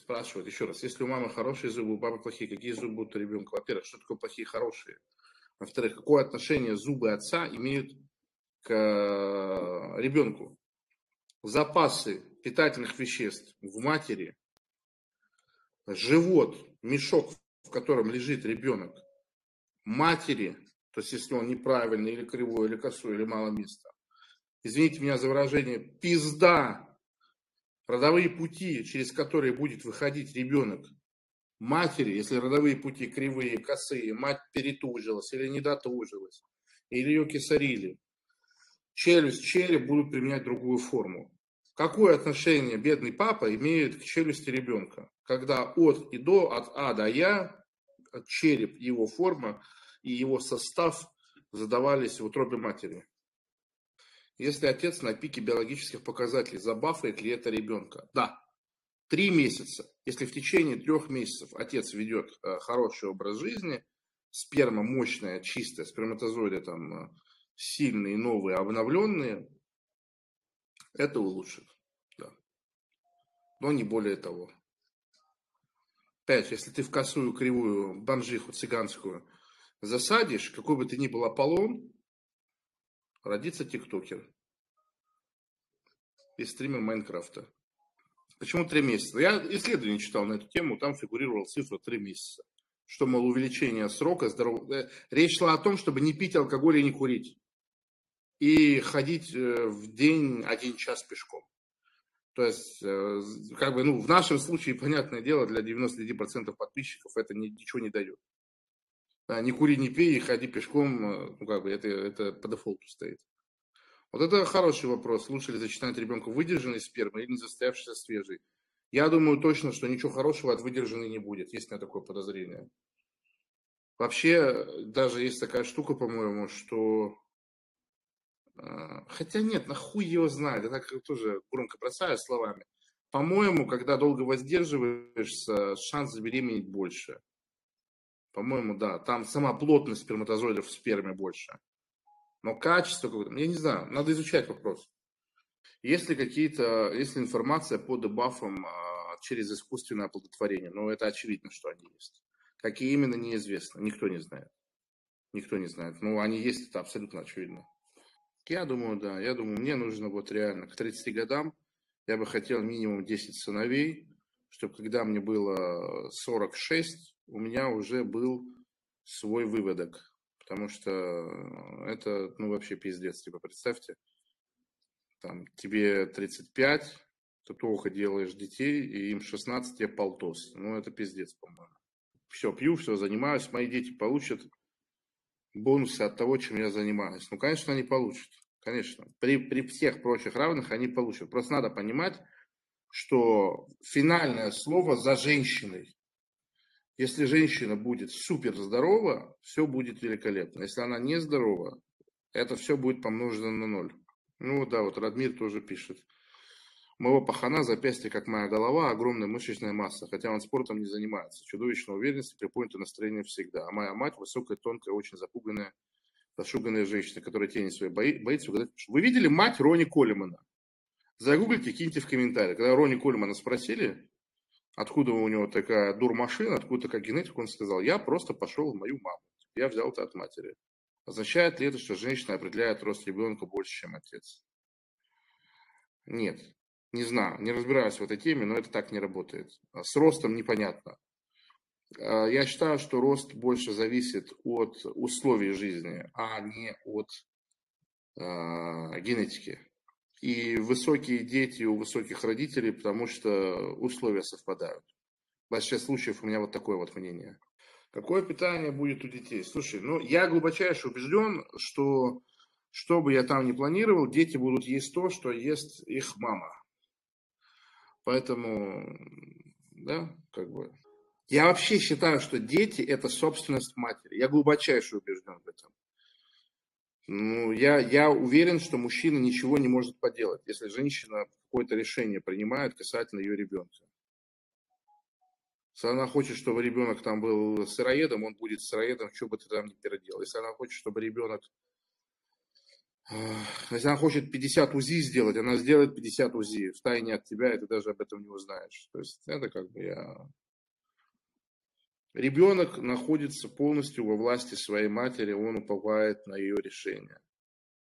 спрашивают еще раз, если у мамы хорошие зубы, у папы плохие, какие зубы будут у ребенка? Во-первых, что такое плохие, хорошие? Во-вторых, какое отношение зубы отца имеют к э, ребенку? Запасы питательных веществ в матери, живот, мешок, в котором лежит ребенок, матери, то есть если он неправильный или кривой, или косой, или мало места, извините меня за выражение, пизда, родовые пути, через которые будет выходить ребенок, матери, если родовые пути кривые, косые, мать перетужилась или недотужилась, или ее кисарили, челюсть, череп будут применять другую форму. Какое отношение бедный папа имеет к челюсти ребенка, когда от и до, от А до Я, череп, его форма и его состав задавались в утробе матери? Если отец на пике биологических показателей забафает ли это ребенка? Да. Три месяца. Если в течение трех месяцев отец ведет э, хороший образ жизни, сперма мощная, чистая, сперматозоиды там э, сильные, новые, обновленные, это улучшит. Да. Но не более того. Опять, если ты в косую, кривую, бомжиху, цыганскую засадишь, какой бы ты ни был Аполлон, родится тиктокер и стример Майнкрафта. Почему три месяца? Я исследование читал на эту тему, там фигурировала цифра три месяца. Что, мол, увеличение срока здоров... Э, речь шла о том, чтобы не пить алкоголь и не курить. И ходить э, в день один час пешком. То есть, э, как бы, ну, в нашем случае, понятное дело, для 99% подписчиков это ничего не дает. Да, не кури, не пей, ходи пешком, э, ну, как бы это, это по дефолту стоит. Вот это хороший вопрос. Лучше ли зачитать ребенку выдержанный спермы или не застоявшийся свежий? Я думаю точно, что ничего хорошего от выдержанной не будет. Есть у меня такое подозрение. Вообще, даже есть такая штука, по-моему, что... Э, хотя нет, нахуй его знает. Я так тоже громко бросаю словами. По-моему, когда долго воздерживаешься, шанс забеременеть больше. По-моему, да. Там сама плотность сперматозоидов в сперме больше. Но качество какое-то, я не знаю, надо изучать вопрос. Есть ли какие-то, есть ли информация по дебафам а, через искусственное оплодотворение? Ну, это очевидно, что они есть. Какие именно, неизвестно. Никто не знает. Никто не знает. Ну, они есть, это абсолютно очевидно. Я думаю, да. Я думаю, мне нужно вот реально к 30 годам я бы хотел минимум 10 сыновей, чтобы когда мне было 46, у меня уже был свой выводок. Потому что это, ну, вообще пиздец. Типа, представьте, там, тебе 35, ты плохо делаешь детей, и им 16, тебе полтос. Ну, это пиздец, по-моему. Все, пью, все, занимаюсь. Мои дети получат бонусы от того, чем я занимаюсь. Ну, конечно, они получат. Конечно. При, при всех прочих равных они получат. Просто надо понимать, что финальное слово за женщиной. Если женщина будет супер здорова, все будет великолепно. Если она не здорова, это все будет помножено на ноль. Ну да, вот Радмир тоже пишет. моего пахана запястье, как моя голова, огромная мышечная масса, хотя он спортом не занимается. Чудовищная уверенность, приподнятое настроение всегда. А моя мать высокая, тонкая, очень запуганная, зашуганная женщина, которая тени своей бои, боится. Вы видели мать Рони Колемана? Загуглите, киньте в комментарии. Когда Рони Колемана спросили, откуда у него такая дурмашина, откуда такая генетика, он сказал, я просто пошел в мою маму. Я взял это от матери. Означает ли это, что женщина определяет рост ребенка больше, чем отец? Нет, не знаю, не разбираюсь в этой теме, но это так не работает. С ростом непонятно. А, я считаю, что рост больше зависит от условий жизни, а не от э, генетики и высокие дети у высоких родителей, потому что условия совпадают. В большинстве случаев у меня вот такое вот мнение. Какое питание будет у детей? Слушай, ну я глубочайше убежден, что что бы я там ни планировал, дети будут есть то, что ест их мама. Поэтому, да, как бы. Я вообще считаю, что дети – это собственность матери. Я глубочайше убежден в этом. Ну, я, я уверен, что мужчина ничего не может поделать, если женщина какое-то решение принимает касательно ее ребенка. Если она хочет, чтобы ребенок там был сыроедом, он будет сыроедом, что бы ты там ни переделал. Если она хочет, чтобы ребенок... А, если она хочет 50 УЗИ сделать, она сделает 50 УЗИ в тайне от тебя, и ты даже об этом не узнаешь. То есть это как бы я Ребенок находится полностью во власти своей матери, он уповает на ее решение.